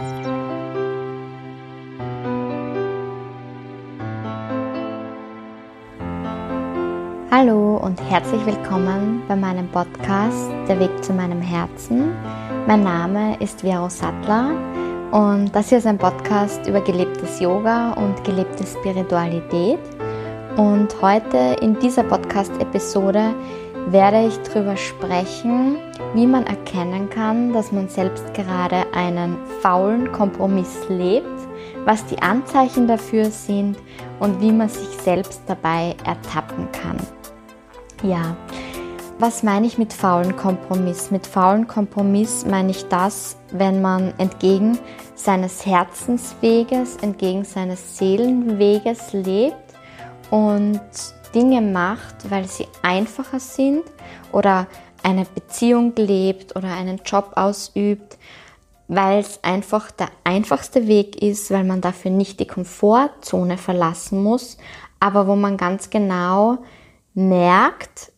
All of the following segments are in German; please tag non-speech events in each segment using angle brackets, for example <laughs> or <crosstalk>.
Hallo und herzlich willkommen bei meinem Podcast Der Weg zu meinem Herzen. Mein Name ist Vero Sattler und das hier ist ein Podcast über gelebtes Yoga und gelebte Spiritualität. Und heute in dieser Podcast-Episode werde ich darüber sprechen, wie man erkennen kann, dass man selbst gerade einen faulen Kompromiss lebt, was die Anzeichen dafür sind und wie man sich selbst dabei ertappen kann. Ja, was meine ich mit faulen Kompromiss? Mit faulen Kompromiss meine ich das, wenn man entgegen seines Herzensweges, entgegen seines Seelenweges lebt und Dinge macht, weil sie einfacher sind oder eine Beziehung lebt oder einen Job ausübt, weil es einfach der einfachste Weg ist, weil man dafür nicht die Komfortzone verlassen muss, aber wo man ganz genau merkt,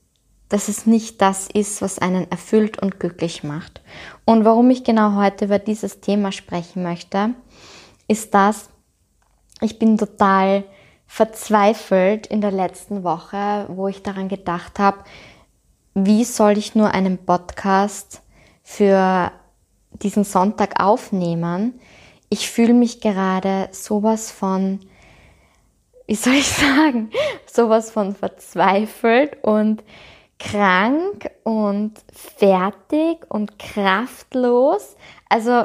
dass es nicht das ist, was einen erfüllt und glücklich macht. Und warum ich genau heute über dieses Thema sprechen möchte, ist das, ich bin total verzweifelt in der letzten Woche, wo ich daran gedacht habe, wie soll ich nur einen Podcast für diesen Sonntag aufnehmen? Ich fühle mich gerade sowas von wie soll ich <laughs> sagen, sowas von verzweifelt und krank und fertig und kraftlos. Also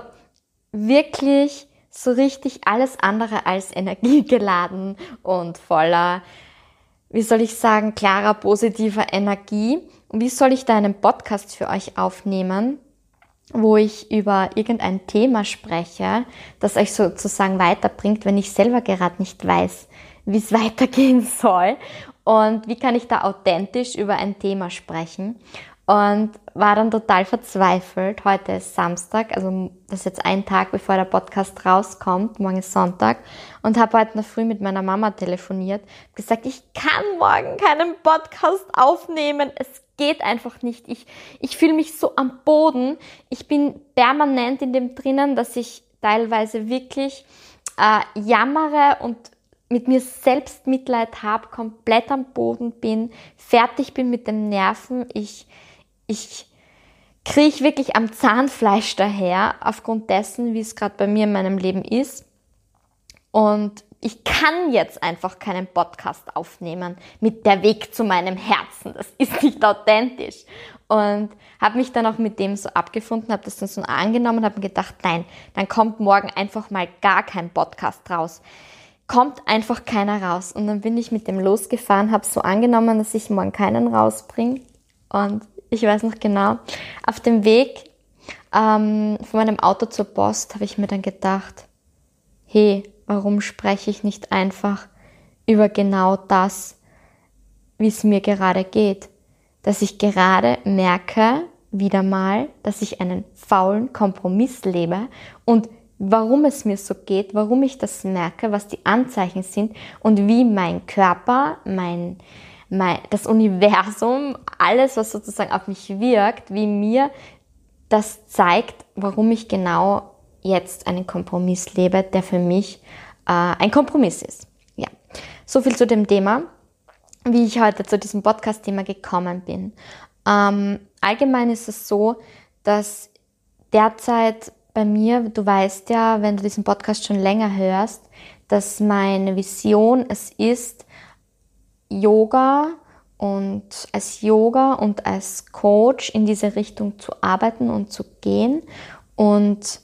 wirklich so richtig alles andere als energiegeladen und voller, wie soll ich sagen, klarer, positiver Energie. Und wie soll ich da einen Podcast für euch aufnehmen, wo ich über irgendein Thema spreche, das euch sozusagen weiterbringt, wenn ich selber gerade nicht weiß, wie es <laughs> weitergehen soll und wie kann ich da authentisch über ein Thema sprechen. Und war dann total verzweifelt. Heute ist Samstag, also das ist jetzt ein Tag, bevor der Podcast rauskommt. Morgen ist Sonntag. Und habe heute noch früh mit meiner Mama telefoniert. Gesagt, ich kann morgen keinen Podcast aufnehmen. Es geht einfach nicht. Ich, ich fühle mich so am Boden. Ich bin permanent in dem drinnen, dass ich teilweise wirklich äh, jammere und mit mir selbst Mitleid habe, komplett am Boden bin, fertig bin mit den Nerven, ich, ich kriege wirklich am Zahnfleisch daher, aufgrund dessen, wie es gerade bei mir in meinem Leben ist. Und ich kann jetzt einfach keinen Podcast aufnehmen mit der Weg zu meinem Herzen. Das <laughs> ist nicht authentisch. Und habe mich dann auch mit dem so abgefunden, habe das dann so angenommen, habe mir gedacht, nein, dann kommt morgen einfach mal gar kein Podcast raus kommt einfach keiner raus. Und dann bin ich mit dem losgefahren, habe so angenommen, dass ich morgen keinen rausbringe. Und ich weiß noch genau, auf dem Weg ähm, von meinem Auto zur Post habe ich mir dann gedacht, hey, warum spreche ich nicht einfach über genau das, wie es mir gerade geht? Dass ich gerade merke, wieder mal, dass ich einen faulen Kompromiss lebe und warum es mir so geht, warum ich das merke, was die Anzeichen sind und wie mein Körper, mein, mein, das Universum, alles, was sozusagen auf mich wirkt, wie mir das zeigt, warum ich genau jetzt einen Kompromiss lebe, der für mich äh, ein Kompromiss ist. Ja, so viel zu dem Thema, wie ich heute zu diesem Podcast-Thema gekommen bin. Ähm, allgemein ist es so, dass derzeit bei mir, du weißt ja, wenn du diesen Podcast schon länger hörst, dass meine Vision es ist, Yoga und als Yoga und als Coach in diese Richtung zu arbeiten und zu gehen und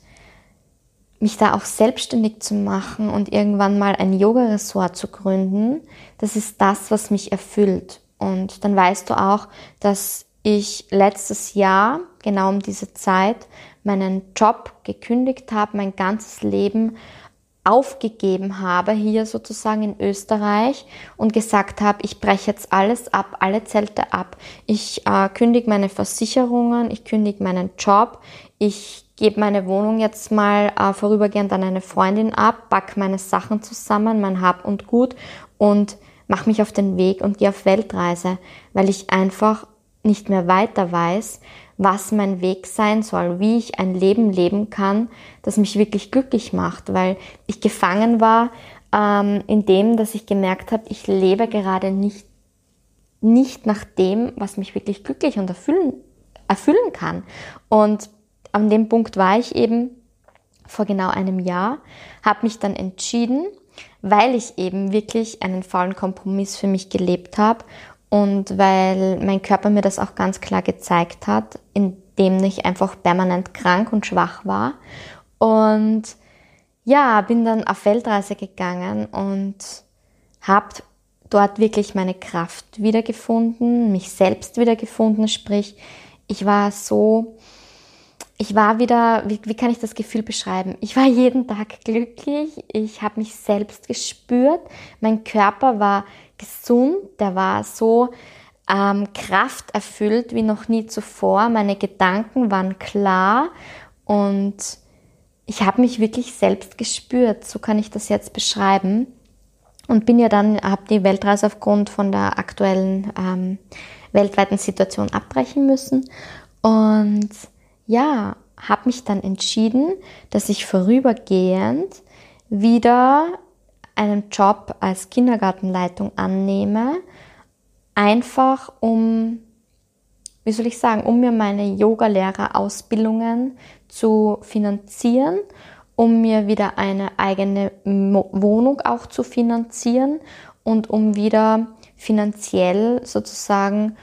mich da auch selbstständig zu machen und irgendwann mal ein Yoga-Ressort zu gründen, das ist das, was mich erfüllt. Und dann weißt du auch, dass ich letztes Jahr, genau um diese Zeit, meinen Job gekündigt habe, mein ganzes Leben aufgegeben habe, hier sozusagen in Österreich und gesagt habe, ich breche jetzt alles ab, alle Zelte ab. Ich äh, kündige meine Versicherungen, ich kündige meinen Job, ich gebe meine Wohnung jetzt mal äh, vorübergehend an eine Freundin ab, pack meine Sachen zusammen, mein Hab und Gut und mache mich auf den Weg und gehe auf Weltreise, weil ich einfach nicht mehr weiter weiß, was mein Weg sein soll, wie ich ein Leben leben kann, das mich wirklich glücklich macht, weil ich gefangen war ähm, in dem, dass ich gemerkt habe, ich lebe gerade nicht, nicht nach dem, was mich wirklich glücklich und erfüllen, erfüllen kann. Und an dem Punkt war ich eben vor genau einem Jahr, habe mich dann entschieden, weil ich eben wirklich einen faulen Kompromiss für mich gelebt habe und weil mein Körper mir das auch ganz klar gezeigt hat, indem ich einfach permanent krank und schwach war. Und ja, bin dann auf Weltreise gegangen und habe dort wirklich meine Kraft wiedergefunden, mich selbst wiedergefunden. Sprich, ich war so ich war wieder, wie, wie kann ich das Gefühl beschreiben? Ich war jeden Tag glücklich, ich habe mich selbst gespürt, mein Körper war gesund, der war so ähm, krafterfüllt wie noch nie zuvor, meine Gedanken waren klar und ich habe mich wirklich selbst gespürt, so kann ich das jetzt beschreiben. Und bin ja dann, habe die Weltreise aufgrund von der aktuellen ähm, weltweiten Situation abbrechen müssen. Und ja, habe mich dann entschieden, dass ich vorübergehend wieder einen Job als Kindergartenleitung annehme, einfach um, wie soll ich sagen, um mir meine Yogalehrerausbildungen zu finanzieren, um mir wieder eine eigene Wohnung auch zu finanzieren und um wieder finanziell sozusagen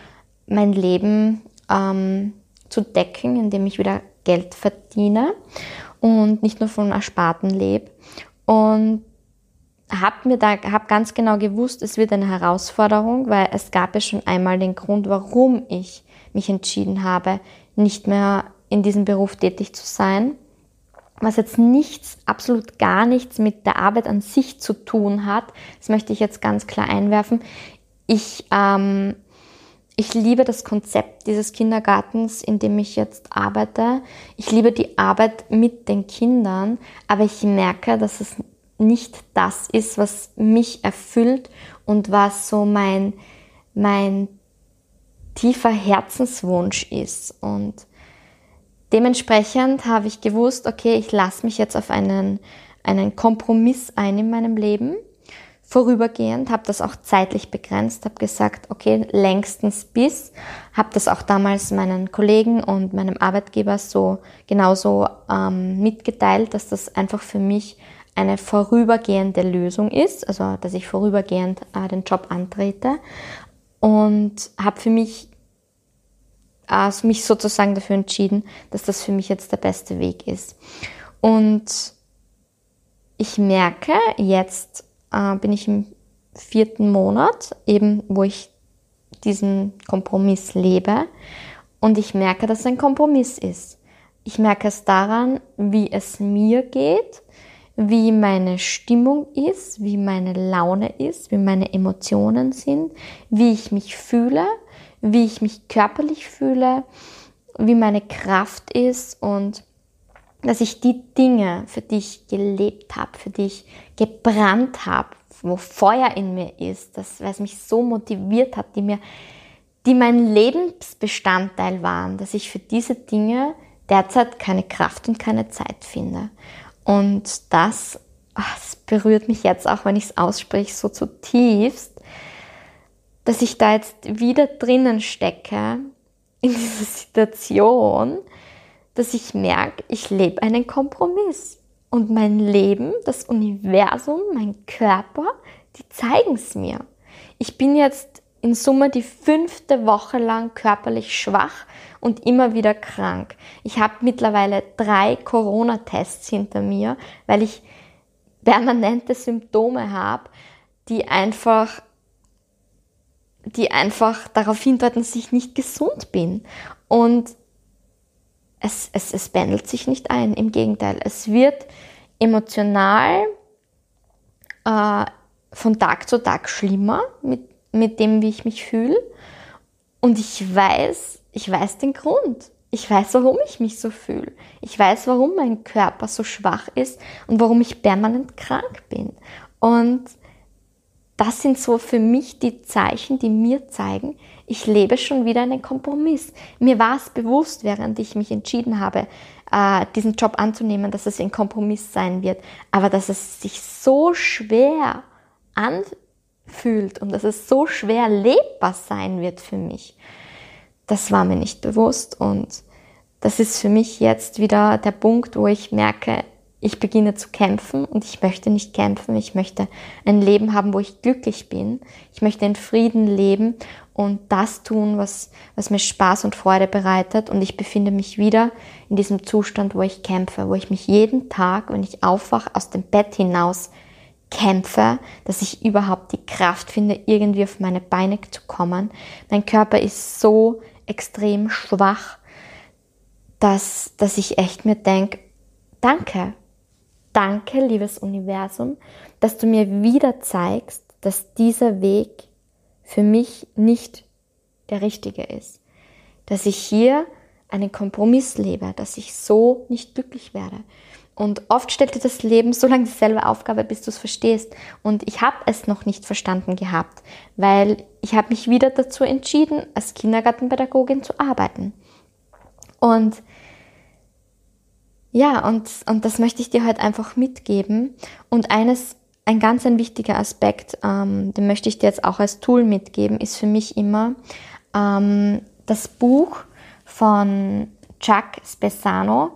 mein Leben ähm, zu decken, indem ich wieder Geld verdiene und nicht nur von Ersparten lebe. Und habe mir da hab ganz genau gewusst, es wird eine Herausforderung, weil es gab ja schon einmal den Grund, warum ich mich entschieden habe, nicht mehr in diesem Beruf tätig zu sein, was jetzt nichts, absolut gar nichts mit der Arbeit an sich zu tun hat. Das möchte ich jetzt ganz klar einwerfen. Ich ähm, ich liebe das Konzept dieses Kindergartens, in dem ich jetzt arbeite. Ich liebe die Arbeit mit den Kindern, aber ich merke, dass es nicht das ist, was mich erfüllt und was so mein, mein tiefer Herzenswunsch ist. Und dementsprechend habe ich gewusst, okay, ich lasse mich jetzt auf einen, einen Kompromiss ein in meinem Leben vorübergehend, habe das auch zeitlich begrenzt, habe gesagt, okay, längstens bis, habe das auch damals meinen Kollegen und meinem Arbeitgeber so genauso ähm, mitgeteilt, dass das einfach für mich eine vorübergehende Lösung ist, also dass ich vorübergehend äh, den Job antrete und habe für mich also mich sozusagen dafür entschieden, dass das für mich jetzt der beste Weg ist. Und ich merke jetzt äh, bin ich im vierten Monat, eben wo ich diesen Kompromiss lebe. Und ich merke, dass es ein Kompromiss ist. Ich merke es daran, wie es mir geht, wie meine Stimmung ist, wie meine Laune ist, wie meine Emotionen sind, wie ich mich fühle, wie ich mich körperlich fühle, wie meine Kraft ist und dass ich die Dinge, für die ich gelebt habe, für die ich gebrannt habe, wo Feuer in mir ist, das, was mich so motiviert hat, die mir, die mein Lebensbestandteil waren, dass ich für diese Dinge derzeit keine Kraft und keine Zeit finde. Und das, ach, das berührt mich jetzt auch, wenn ich es ausspreche, so zutiefst, dass ich da jetzt wieder drinnen stecke in dieser Situation, dass ich merke, ich lebe einen Kompromiss. Und mein Leben, das Universum, mein Körper, die zeigen es mir. Ich bin jetzt in Summe die fünfte Woche lang körperlich schwach und immer wieder krank. Ich habe mittlerweile drei Corona-Tests hinter mir, weil ich permanente Symptome habe, die einfach die einfach darauf hindeuten, dass ich nicht gesund bin. Und es, es, es pendelt sich nicht ein. Im Gegenteil, es wird emotional äh, von Tag zu Tag schlimmer mit, mit dem, wie ich mich fühle. Und ich weiß, ich weiß den Grund. Ich weiß, warum ich mich so fühle. Ich weiß, warum mein Körper so schwach ist und warum ich permanent krank bin. Und das sind so für mich die Zeichen, die mir zeigen, ich lebe schon wieder einen Kompromiss. Mir war es bewusst, während ich mich entschieden habe, äh, diesen Job anzunehmen, dass es ein Kompromiss sein wird, aber dass es sich so schwer anfühlt und dass es so schwer lebbar sein wird für mich, das war mir nicht bewusst und das ist für mich jetzt wieder der Punkt, wo ich merke, ich beginne zu kämpfen und ich möchte nicht kämpfen. Ich möchte ein Leben haben, wo ich glücklich bin. Ich möchte in Frieden leben und das tun, was, was mir Spaß und Freude bereitet. Und ich befinde mich wieder in diesem Zustand, wo ich kämpfe, wo ich mich jeden Tag, wenn ich aufwache, aus dem Bett hinaus kämpfe, dass ich überhaupt die Kraft finde, irgendwie auf meine Beine zu kommen. Mein Körper ist so extrem schwach, dass, dass ich echt mir denke, danke, danke, liebes Universum, dass du mir wieder zeigst, dass dieser Weg für mich nicht der richtige ist. Dass ich hier einen Kompromiss lebe, dass ich so nicht glücklich werde. Und oft stellt dir das Leben so lange dieselbe Aufgabe, bis du es verstehst. Und ich habe es noch nicht verstanden gehabt, weil ich habe mich wieder dazu entschieden, als Kindergartenpädagogin zu arbeiten. Und ja, und, und das möchte ich dir heute einfach mitgeben. Und eines, ein ganz ein wichtiger Aspekt, ähm, den möchte ich dir jetzt auch als Tool mitgeben, ist für mich immer ähm, das Buch von Chuck Spessano,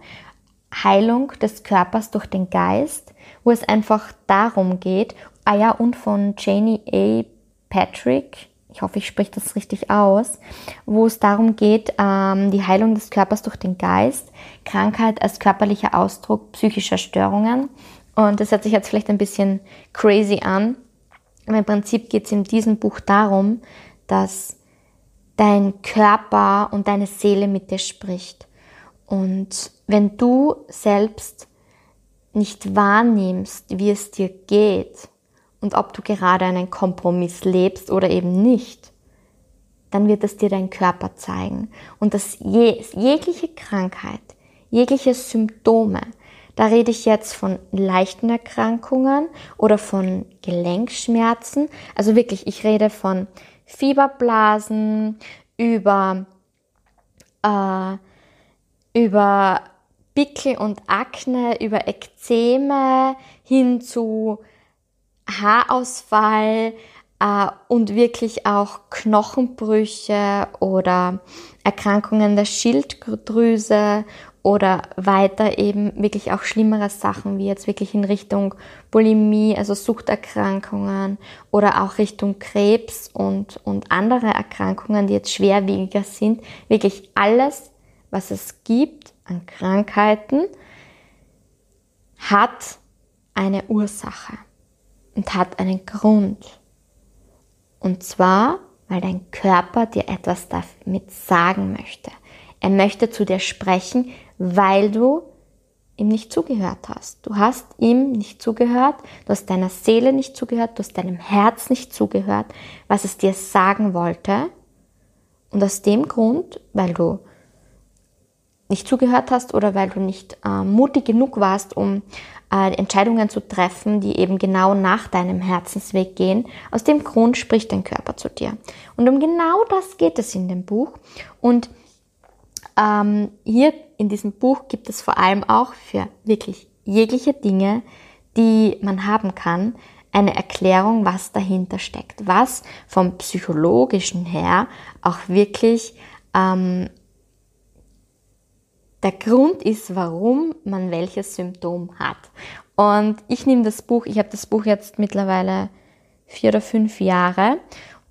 Heilung des Körpers durch den Geist, wo es einfach darum geht, ah ja, und von Janie A. Patrick, ich hoffe, ich spreche das richtig aus, wo es darum geht, ähm, die Heilung des Körpers durch den Geist, Krankheit als körperlicher Ausdruck psychischer Störungen. Und das hört sich jetzt vielleicht ein bisschen crazy an, aber im Prinzip geht es in diesem Buch darum, dass dein Körper und deine Seele mit dir spricht. Und wenn du selbst nicht wahrnimmst, wie es dir geht, und ob du gerade einen Kompromiss lebst oder eben nicht, dann wird es dir dein Körper zeigen. Und das je, jegliche Krankheit, jegliche Symptome, da rede ich jetzt von leichten Erkrankungen oder von Gelenkschmerzen. Also wirklich, ich rede von Fieberblasen, über, äh, über Pickel und Akne, über Ekzeme hin zu Haarausfall äh, und wirklich auch Knochenbrüche oder Erkrankungen der Schilddrüse oder weiter eben wirklich auch schlimmere Sachen wie jetzt wirklich in Richtung Bulimie, also Suchterkrankungen oder auch Richtung Krebs und, und andere Erkrankungen, die jetzt schwerwiegiger sind. Wirklich alles, was es gibt an Krankheiten, hat eine Ursache und hat einen Grund. Und zwar, weil dein Körper dir etwas damit sagen möchte. Er möchte zu dir sprechen, weil du ihm nicht zugehört hast. Du hast ihm nicht zugehört, du hast deiner Seele nicht zugehört, du hast deinem Herz nicht zugehört, was es dir sagen wollte. Und aus dem Grund, weil du nicht zugehört hast oder weil du nicht äh, mutig genug warst, um äh, Entscheidungen zu treffen, die eben genau nach deinem Herzensweg gehen. Aus dem Grund spricht dein Körper zu dir. Und um genau das geht es in dem Buch. Und ähm, hier in diesem Buch gibt es vor allem auch für wirklich jegliche Dinge, die man haben kann, eine Erklärung, was dahinter steckt, was vom psychologischen her auch wirklich ähm, der Grund ist, warum man welches Symptom hat. Und ich nehme das Buch, ich habe das Buch jetzt mittlerweile vier oder fünf Jahre.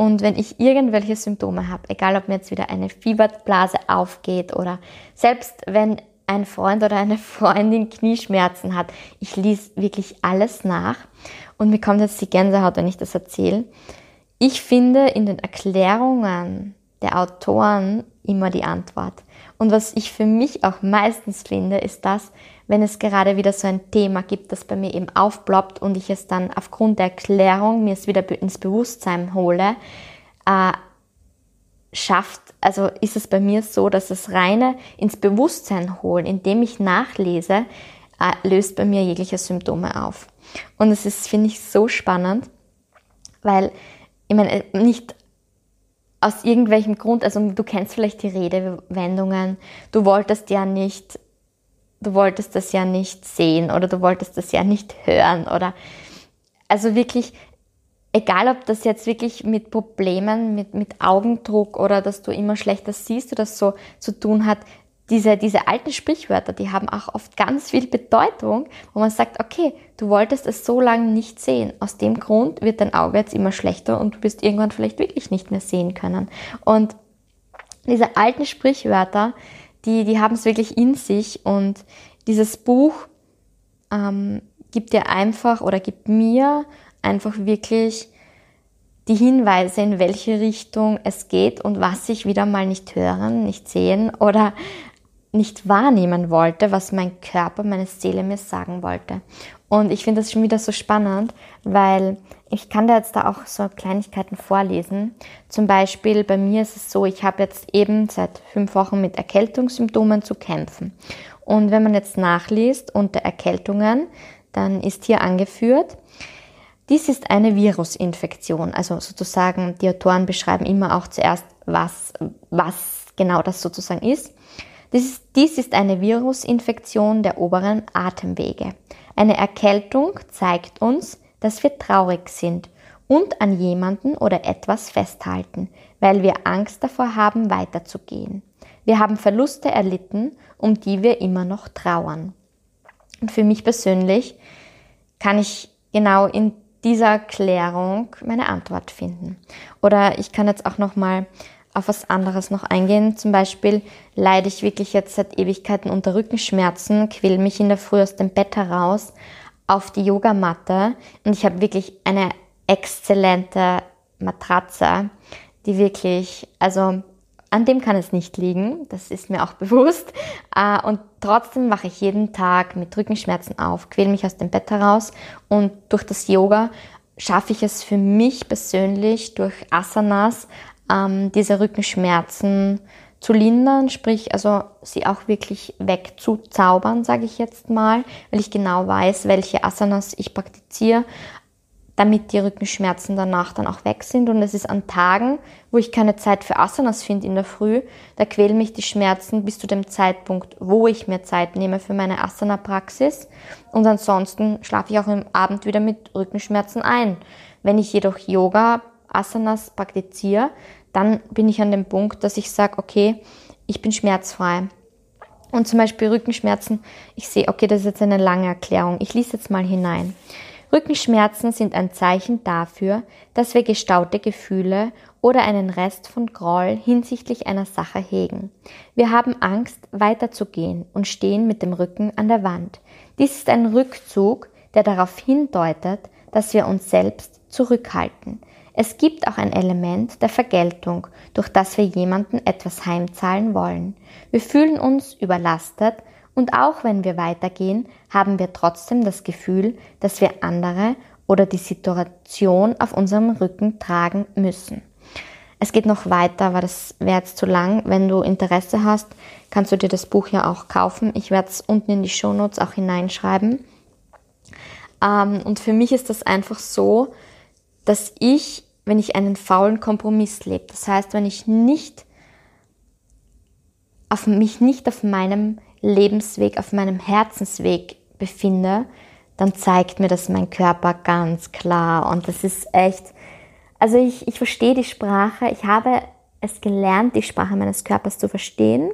Und wenn ich irgendwelche Symptome habe, egal ob mir jetzt wieder eine Fieberblase aufgeht oder selbst wenn ein Freund oder eine <laughs> Freundin Knieschmerzen hat, ich lese wirklich alles nach. Und mir kommt jetzt die Gänsehaut, wenn ich das erzähle. Ich finde in den Erklärungen der Autoren immer die Antwort. Und was ich für mich auch meistens finde, ist das, wenn es gerade wieder so ein Thema gibt, das bei mir eben aufploppt und ich es dann aufgrund der Erklärung mir es wieder ins Bewusstsein hole, äh, schafft, also ist es bei mir so, dass es reine ins Bewusstsein holen, indem ich nachlese, äh, löst bei mir jegliche Symptome auf. Und es ist, finde ich, so spannend, weil ich meine, nicht aus irgendwelchem Grund, also du kennst vielleicht die Redewendungen, du wolltest ja nicht, du wolltest das ja nicht sehen oder du wolltest das ja nicht hören oder also wirklich, egal ob das jetzt wirklich mit Problemen, mit, mit Augendruck oder dass du immer schlechter siehst oder so zu tun hat, diese, diese alten Sprichwörter, die haben auch oft ganz viel Bedeutung, wo man sagt, okay, du wolltest es so lange nicht sehen. Aus dem Grund wird dein Auge jetzt immer schlechter und du wirst irgendwann vielleicht wirklich nicht mehr sehen können. Und diese alten Sprichwörter, die, die haben es wirklich in sich und dieses Buch ähm, gibt dir einfach oder gibt mir einfach wirklich die Hinweise, in welche Richtung es geht und was ich wieder mal nicht hören, nicht sehen oder nicht wahrnehmen wollte, was mein Körper, meine Seele mir sagen wollte. Und ich finde das schon wieder so spannend, weil ich kann da jetzt da auch so Kleinigkeiten vorlesen. Zum Beispiel bei mir ist es so, ich habe jetzt eben seit fünf Wochen mit Erkältungssymptomen zu kämpfen. Und wenn man jetzt nachliest unter Erkältungen, dann ist hier angeführt, dies ist eine Virusinfektion. Also sozusagen, die Autoren beschreiben immer auch zuerst, was, was genau das sozusagen ist. Dies, dies ist eine Virusinfektion der oberen Atemwege. Eine Erkältung zeigt uns, dass wir traurig sind und an jemanden oder etwas festhalten, weil wir Angst davor haben, weiterzugehen. Wir haben Verluste erlitten, um die wir immer noch trauern. Und für mich persönlich kann ich genau in dieser Klärung meine Antwort finden. Oder ich kann jetzt auch noch mal auf was anderes noch eingehen. Zum Beispiel leide ich wirklich jetzt seit Ewigkeiten unter Rückenschmerzen, quäle mich in der Früh aus dem Bett heraus auf die Yogamatte und ich habe wirklich eine exzellente Matratze, die wirklich, also an dem kann es nicht liegen, das ist mir auch <laughs> bewusst. Äh, und trotzdem wache ich jeden Tag mit Rückenschmerzen auf, quäle mich aus dem Bett heraus und durch das Yoga schaffe ich es für mich persönlich durch Asanas ähm, diese Rückenschmerzen zu lindern, sprich also sie auch wirklich wegzuzaubern, sage ich jetzt mal, weil ich genau weiß, welche Asanas ich praktiziere, damit die Rückenschmerzen danach dann auch weg sind. Und es ist an Tagen, wo ich keine Zeit für Asanas finde in der Früh, da quälen mich die Schmerzen bis zu dem Zeitpunkt, wo ich mir Zeit nehme für meine Asana-Praxis. Und ansonsten schlafe ich auch im Abend wieder mit Rückenschmerzen ein. Wenn ich jedoch Yoga, Asanas praktiziere, dann bin ich an dem Punkt, dass ich sage, okay, ich bin schmerzfrei. Und zum Beispiel Rückenschmerzen, ich sehe, okay, das ist jetzt eine lange Erklärung. Ich lese jetzt mal hinein. Rückenschmerzen sind ein Zeichen dafür, dass wir gestaute Gefühle oder einen Rest von Groll hinsichtlich einer Sache hegen. Wir haben Angst, weiterzugehen und stehen mit dem Rücken an der Wand. Dies ist ein Rückzug, der darauf hindeutet, dass wir uns selbst zurückhalten. Es gibt auch ein Element der Vergeltung, durch das wir jemanden etwas heimzahlen wollen. Wir fühlen uns überlastet und auch wenn wir weitergehen, haben wir trotzdem das Gefühl, dass wir andere oder die Situation auf unserem Rücken tragen müssen. Es geht noch weiter, aber das wäre jetzt zu lang. Wenn du Interesse hast, kannst du dir das Buch ja auch kaufen. Ich werde es unten in die Shownotes auch hineinschreiben. Ähm, und für mich ist das einfach so, dass ich, wenn ich einen faulen Kompromiss lebe, das heißt, wenn ich nicht auf mich nicht auf meinem Lebensweg, auf meinem Herzensweg befinde, dann zeigt mir das mein Körper ganz klar. Und das ist echt, also ich, ich verstehe die Sprache, ich habe es gelernt, die Sprache meines Körpers zu verstehen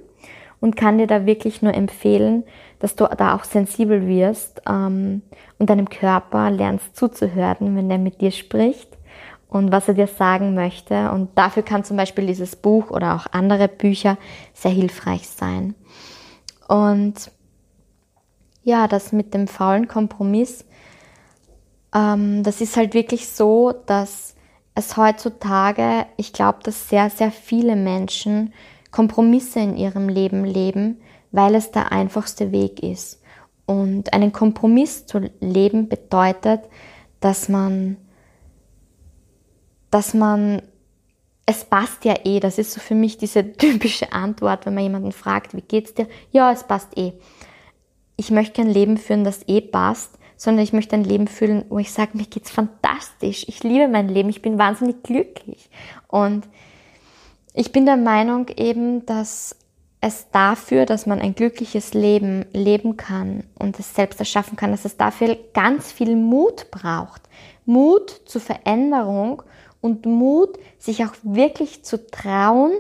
und kann dir da wirklich nur empfehlen, dass du da auch sensibel wirst ähm, und deinem Körper lernst zuzuhören, wenn er mit dir spricht und was er dir sagen möchte. Und dafür kann zum Beispiel dieses Buch oder auch andere Bücher sehr hilfreich sein. Und ja, das mit dem faulen Kompromiss, ähm, das ist halt wirklich so, dass es heutzutage, ich glaube, dass sehr, sehr viele Menschen Kompromisse in ihrem Leben leben, weil es der einfachste Weg ist. Und einen Kompromiss zu leben bedeutet, dass man dass man, es passt ja eh, das ist so für mich diese <laughs> typische Antwort, wenn man jemanden fragt, wie geht's dir? Ja, es passt eh. Ich möchte kein Leben führen, das eh passt, sondern ich möchte ein Leben führen, wo ich sage, mir geht's fantastisch, ich liebe mein Leben, ich bin wahnsinnig glücklich. Und ich bin der Meinung eben, dass es dafür, dass man ein glückliches Leben leben kann und es selbst erschaffen kann, dass es dafür ganz viel Mut braucht. Mut zur Veränderung und Mut, sich auch wirklich zu trauen,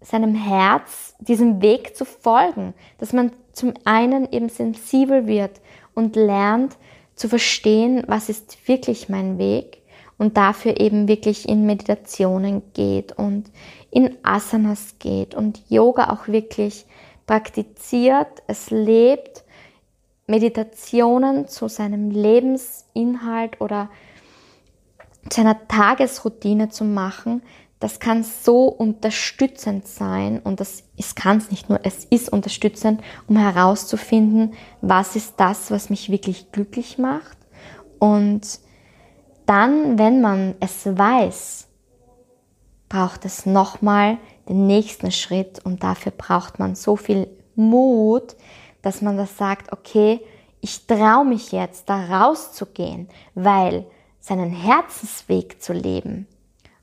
seinem Herz diesem Weg zu folgen, dass man zum einen eben sensibel wird und lernt zu verstehen, was ist wirklich mein Weg und dafür eben wirklich in Meditationen geht und in Asanas geht und Yoga auch wirklich praktiziert, es lebt, Meditationen zu seinem Lebensinhalt oder seiner Tagesroutine zu machen, das kann so unterstützend sein und das es kann es nicht nur, es ist unterstützend, um herauszufinden, was ist das, was mich wirklich glücklich macht. Und dann, wenn man es weiß, braucht es nochmal den nächsten Schritt und dafür braucht man so viel Mut, dass man das sagt, okay, ich traue mich jetzt da rauszugehen, weil seinen Herzensweg zu leben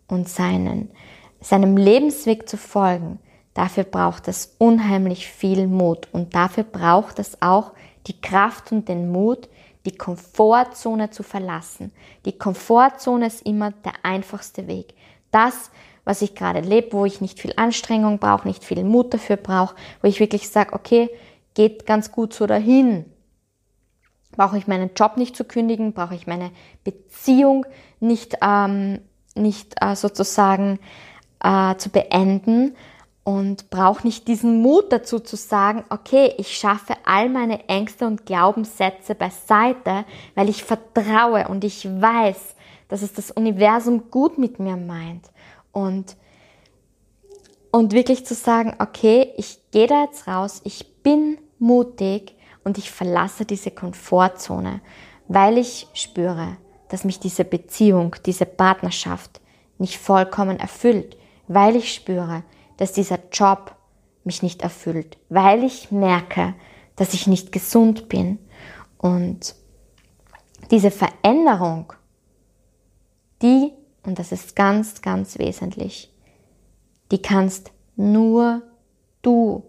und seinen, seinem Lebensweg zu folgen, dafür braucht es unheimlich viel Mut und dafür braucht es auch die Kraft und den Mut, die Komfortzone zu verlassen. Die Komfortzone ist immer der einfachste Weg. Das, was ich gerade lebe, wo ich nicht viel Anstrengung brauche, nicht viel Mut dafür brauche, wo ich wirklich sage, okay, geht ganz gut so dahin. Brauche ich meinen Job nicht zu kündigen, brauche ich meine Beziehung nicht ähm, nicht äh, sozusagen äh, zu beenden und brauche nicht diesen Mut dazu zu sagen, okay, ich schaffe all meine Ängste und Glaubenssätze beiseite, weil ich vertraue und ich weiß, dass es das Universum gut mit mir meint. Und und wirklich zu sagen, okay, ich gehe da jetzt raus, ich bin mutig und ich verlasse diese Komfortzone, weil ich spüre, dass mich diese Beziehung, diese Partnerschaft nicht vollkommen erfüllt, weil ich spüre, dass dieser Job mich nicht erfüllt, weil ich merke, dass ich nicht gesund bin. Und diese Veränderung, die, und das ist ganz, ganz wesentlich, die kannst nur du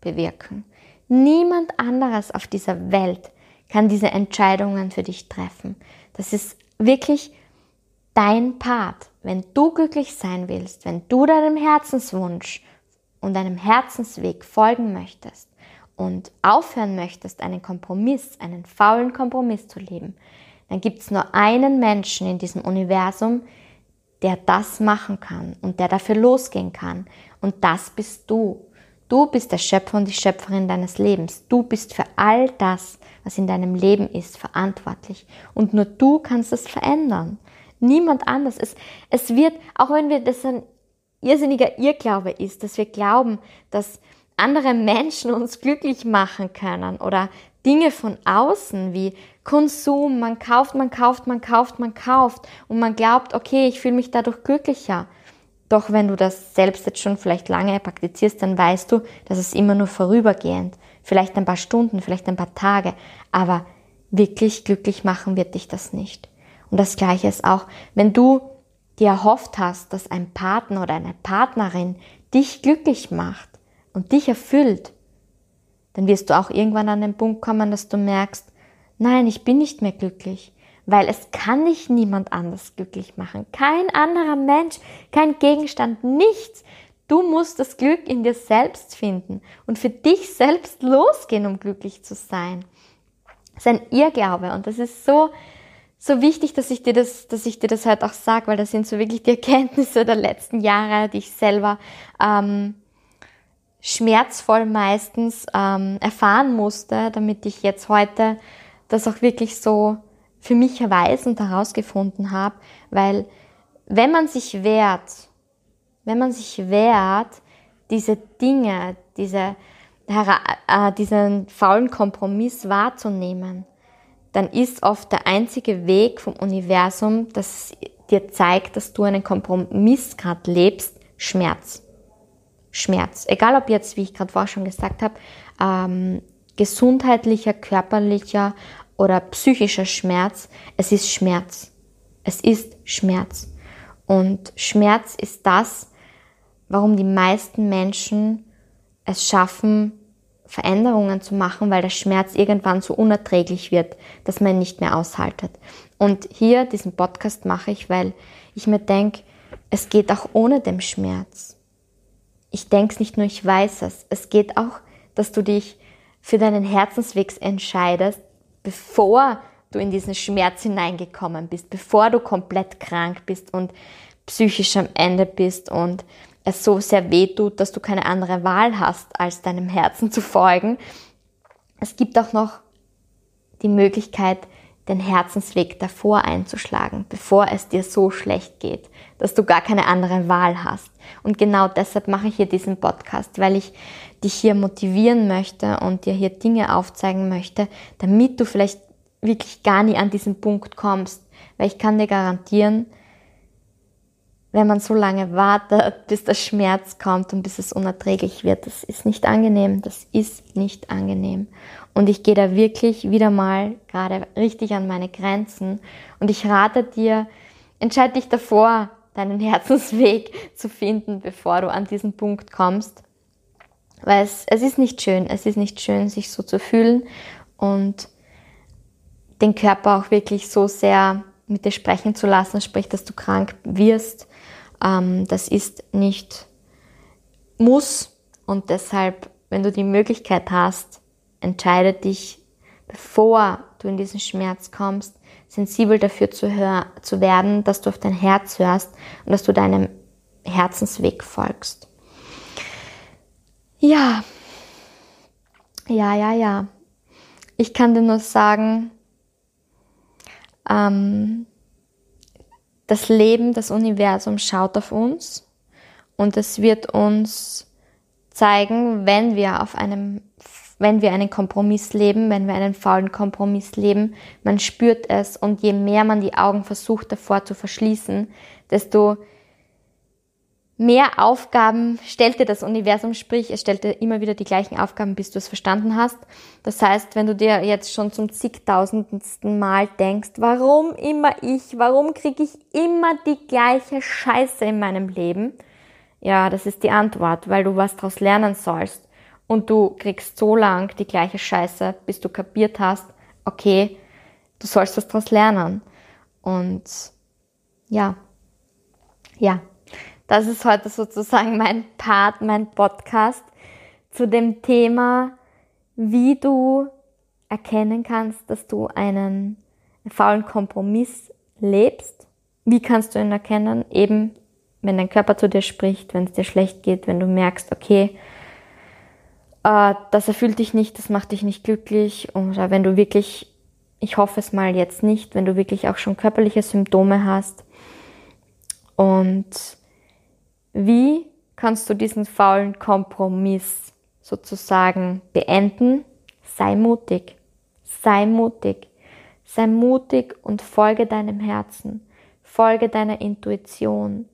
bewirken. Niemand anderes auf dieser Welt kann diese Entscheidungen für dich treffen. Das ist wirklich dein Part. Wenn du glücklich sein willst, wenn du deinem Herzenswunsch und deinem Herzensweg folgen möchtest und aufhören möchtest, einen Kompromiss, einen faulen Kompromiss zu leben, dann gibt es nur einen Menschen in diesem Universum, der das machen kann und der dafür losgehen kann. Und das bist du. Du bist der Schöpfer und die Schöpferin deines Lebens. Du bist für all das, was in deinem Leben ist, verantwortlich. Und nur du kannst es verändern. Niemand anders. Es, es wird, auch wenn wir das ein irrsinniger Irrglaube ist, dass wir glauben, dass andere Menschen uns glücklich machen können oder Dinge von außen wie Konsum, man kauft, man kauft, man kauft, man kauft und man glaubt, okay, ich fühle mich dadurch glücklicher. Doch wenn du das selbst jetzt schon vielleicht lange praktizierst, dann weißt du, dass es immer nur vorübergehend, vielleicht ein paar Stunden, vielleicht ein paar Tage, aber wirklich glücklich machen wird dich das nicht. Und das Gleiche ist auch, wenn du dir erhofft hast, dass ein Partner oder eine Partnerin dich glücklich macht und dich erfüllt, dann wirst du auch irgendwann an den Punkt kommen, dass du merkst, nein, ich bin nicht mehr glücklich, weil es kann dich niemand anders glücklich machen. Kein anderer Mensch, kein Gegenstand, nichts. Du musst das Glück in dir selbst finden und für dich selbst losgehen, um glücklich zu sein. Das ist ein Irrglaube und das ist so so wichtig, dass ich dir das, dass ich dir das halt auch sage, weil das sind so wirklich die <laughs> Erkenntnisse der letzten Jahre, die ich selber ähm, schmerzvoll meistens ähm, erfahren musste, damit ich jetzt heute das auch wirklich so für mich weiß und herausgefunden habe, weil wenn man sich wehrt, wenn man sich wehrt, diese Dinge, diese, äh, diesen faulen Kompromiss wahrzunehmen, dann ist oft der einzige Weg vom Universum, das dir zeigt, dass du einen Kompromiss gerade lebst, Schmerz. Schmerz. Egal ob jetzt, wie ich gerade vorher schon gesagt habe, ähm, gesundheitlicher, körperlicher oder psychischer Schmerz, es ist Schmerz. Es ist Schmerz. Und Schmerz ist das, warum die meisten Menschen es schaffen, Veränderungen zu machen, weil der Schmerz irgendwann so unerträglich wird, dass man ihn nicht mehr aushaltet. Und hier diesen Podcast mache ich, weil ich mir denke, es geht auch ohne den Schmerz. Ich denke es nicht nur, ich weiß es. Es geht auch, dass du dich für deinen Herzensweg entscheidest, bevor du in diesen Schmerz hineingekommen bist, bevor du komplett krank bist und psychisch am Ende bist und es so sehr weh tut, dass du keine andere Wahl hast, als deinem Herzen zu folgen. Es gibt auch noch die Möglichkeit, den Herzensweg davor einzuschlagen, bevor es dir so schlecht geht, dass du gar keine andere Wahl hast. Und genau deshalb mache ich hier diesen Podcast, weil ich dich hier motivieren möchte und dir hier Dinge aufzeigen möchte, damit du vielleicht wirklich gar nie an diesen Punkt kommst. Weil ich kann dir garantieren, wenn man so lange wartet, bis der Schmerz kommt und bis es unerträglich wird. Das ist nicht angenehm. Das ist nicht angenehm. Und ich gehe da wirklich wieder mal gerade richtig an meine Grenzen. Und ich rate dir, entscheide dich davor, deinen <laughs> Herzensweg zu finden, bevor du an diesen Punkt kommst. Weil es, es ist nicht schön. Es ist nicht schön, sich so zu fühlen und den Körper auch wirklich so sehr mit dir sprechen zu lassen, sprich, dass du krank wirst ähm, das ist nicht muss und deshalb, wenn du die Möglichkeit hast, entscheide dich, bevor du in diesen Schmerz kommst, sensibel dafür zu, hör zu werden, dass du auf dein Herz hörst und dass du deinem Herzensweg folgst. Ja, ja, ja, ja. Ich kann dir nur sagen, ähm, das Leben, das Universum schaut auf uns und es wird uns zeigen, wenn wir auf einem, wenn wir einen Kompromiss leben, wenn wir einen faulen Kompromiss leben, man spürt es und je mehr man die Augen versucht davor zu verschließen, desto mehr Aufgaben stellt dir das Universum, sprich, es stellt dir immer wieder die gleichen Aufgaben, bis du es verstanden hast. Das heißt, wenn du dir jetzt schon zum zigtausendsten Mal denkst, warum immer ich, warum kriege ich immer die gleiche Scheiße in meinem Leben? Ja, das ist die Antwort, weil du was daraus lernen sollst. Und du kriegst so lang die gleiche Scheiße, bis du kapiert hast, okay, du sollst was daraus lernen. Und ja, ja, das ist heute sozusagen mein Part, mein Podcast zu dem Thema, wie du erkennen kannst, dass du einen faulen Kompromiss lebst. Wie kannst du ihn erkennen? Eben, wenn dein Körper zu dir spricht, wenn es dir schlecht geht, wenn du merkst, okay, äh, das erfüllt dich nicht, das macht dich nicht glücklich. Oder wenn du wirklich, ich hoffe es mal jetzt nicht, wenn du wirklich auch schon körperliche Symptome hast. Und wie kannst du diesen faulen Kompromiss sozusagen beenden? Sei mutig. Sei mutig. Sei mutig und folge deinem Herzen. Folge deiner Intuition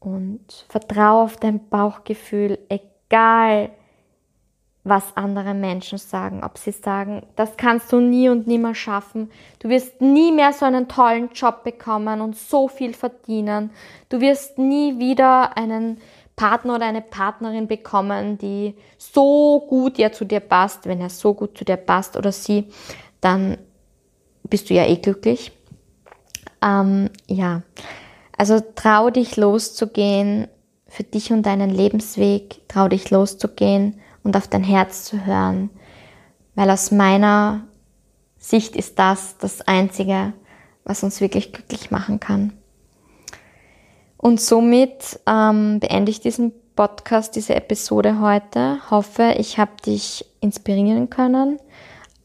und vertraue auf dein Bauchgefühl, egal was andere Menschen sagen. Ob sie sagen, das kannst du nie und nimmer schaffen. Du wirst nie mehr so einen tollen Job bekommen und so viel verdienen. Du wirst nie wieder einen Partner oder eine Partnerin bekommen, die so gut ja zu dir passt. Wenn er so gut zu dir passt oder sie, dann bist du ja eh glücklich. Ähm, ja, also trau dich loszugehen für dich und deinen Lebensweg. Trau dich loszugehen und auf dein Herz zu hören. Weil aus meiner Sicht ist das das Einzige, was uns wirklich glücklich machen kann. Und somit ähm, beende ich diesen Podcast, diese Episode heute. Hoffe, ich habe dich inspirieren können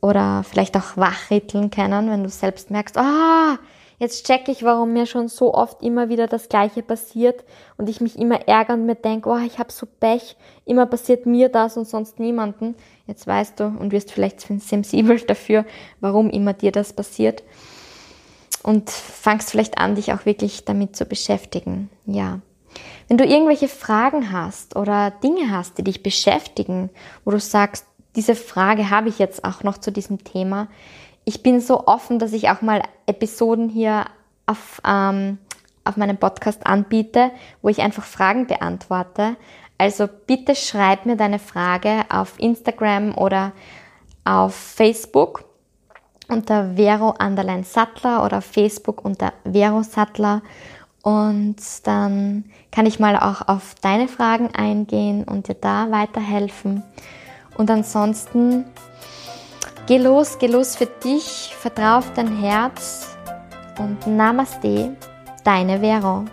oder vielleicht auch wachrütteln können, wenn du selbst merkst, ah, Jetzt check ich, warum mir schon so oft immer wieder das Gleiche passiert und ich mich immer ärgere und mir denke, oh, ich habe so Pech, immer passiert mir das und sonst niemanden. Jetzt weißt du und wirst vielleicht sensibel dafür, warum immer dir das passiert. Und fangst vielleicht an, dich auch wirklich damit zu beschäftigen. Ja. Wenn du irgendwelche Fragen hast oder Dinge hast, die dich beschäftigen, wo du sagst, diese Frage habe ich jetzt auch noch zu diesem Thema, ich bin so offen, dass ich auch mal Episoden hier auf, ähm, auf meinem Podcast anbiete, wo ich einfach Fragen beantworte. Also bitte schreib mir deine Frage auf Instagram oder auf Facebook unter Vero Anderlein Sattler oder auf Facebook unter Vero Sattler. Und dann kann ich mal auch auf deine Fragen eingehen und dir da weiterhelfen. Und ansonsten geh los, geh los für dich, vertrau auf dein Herz und Namaste, deine Vero.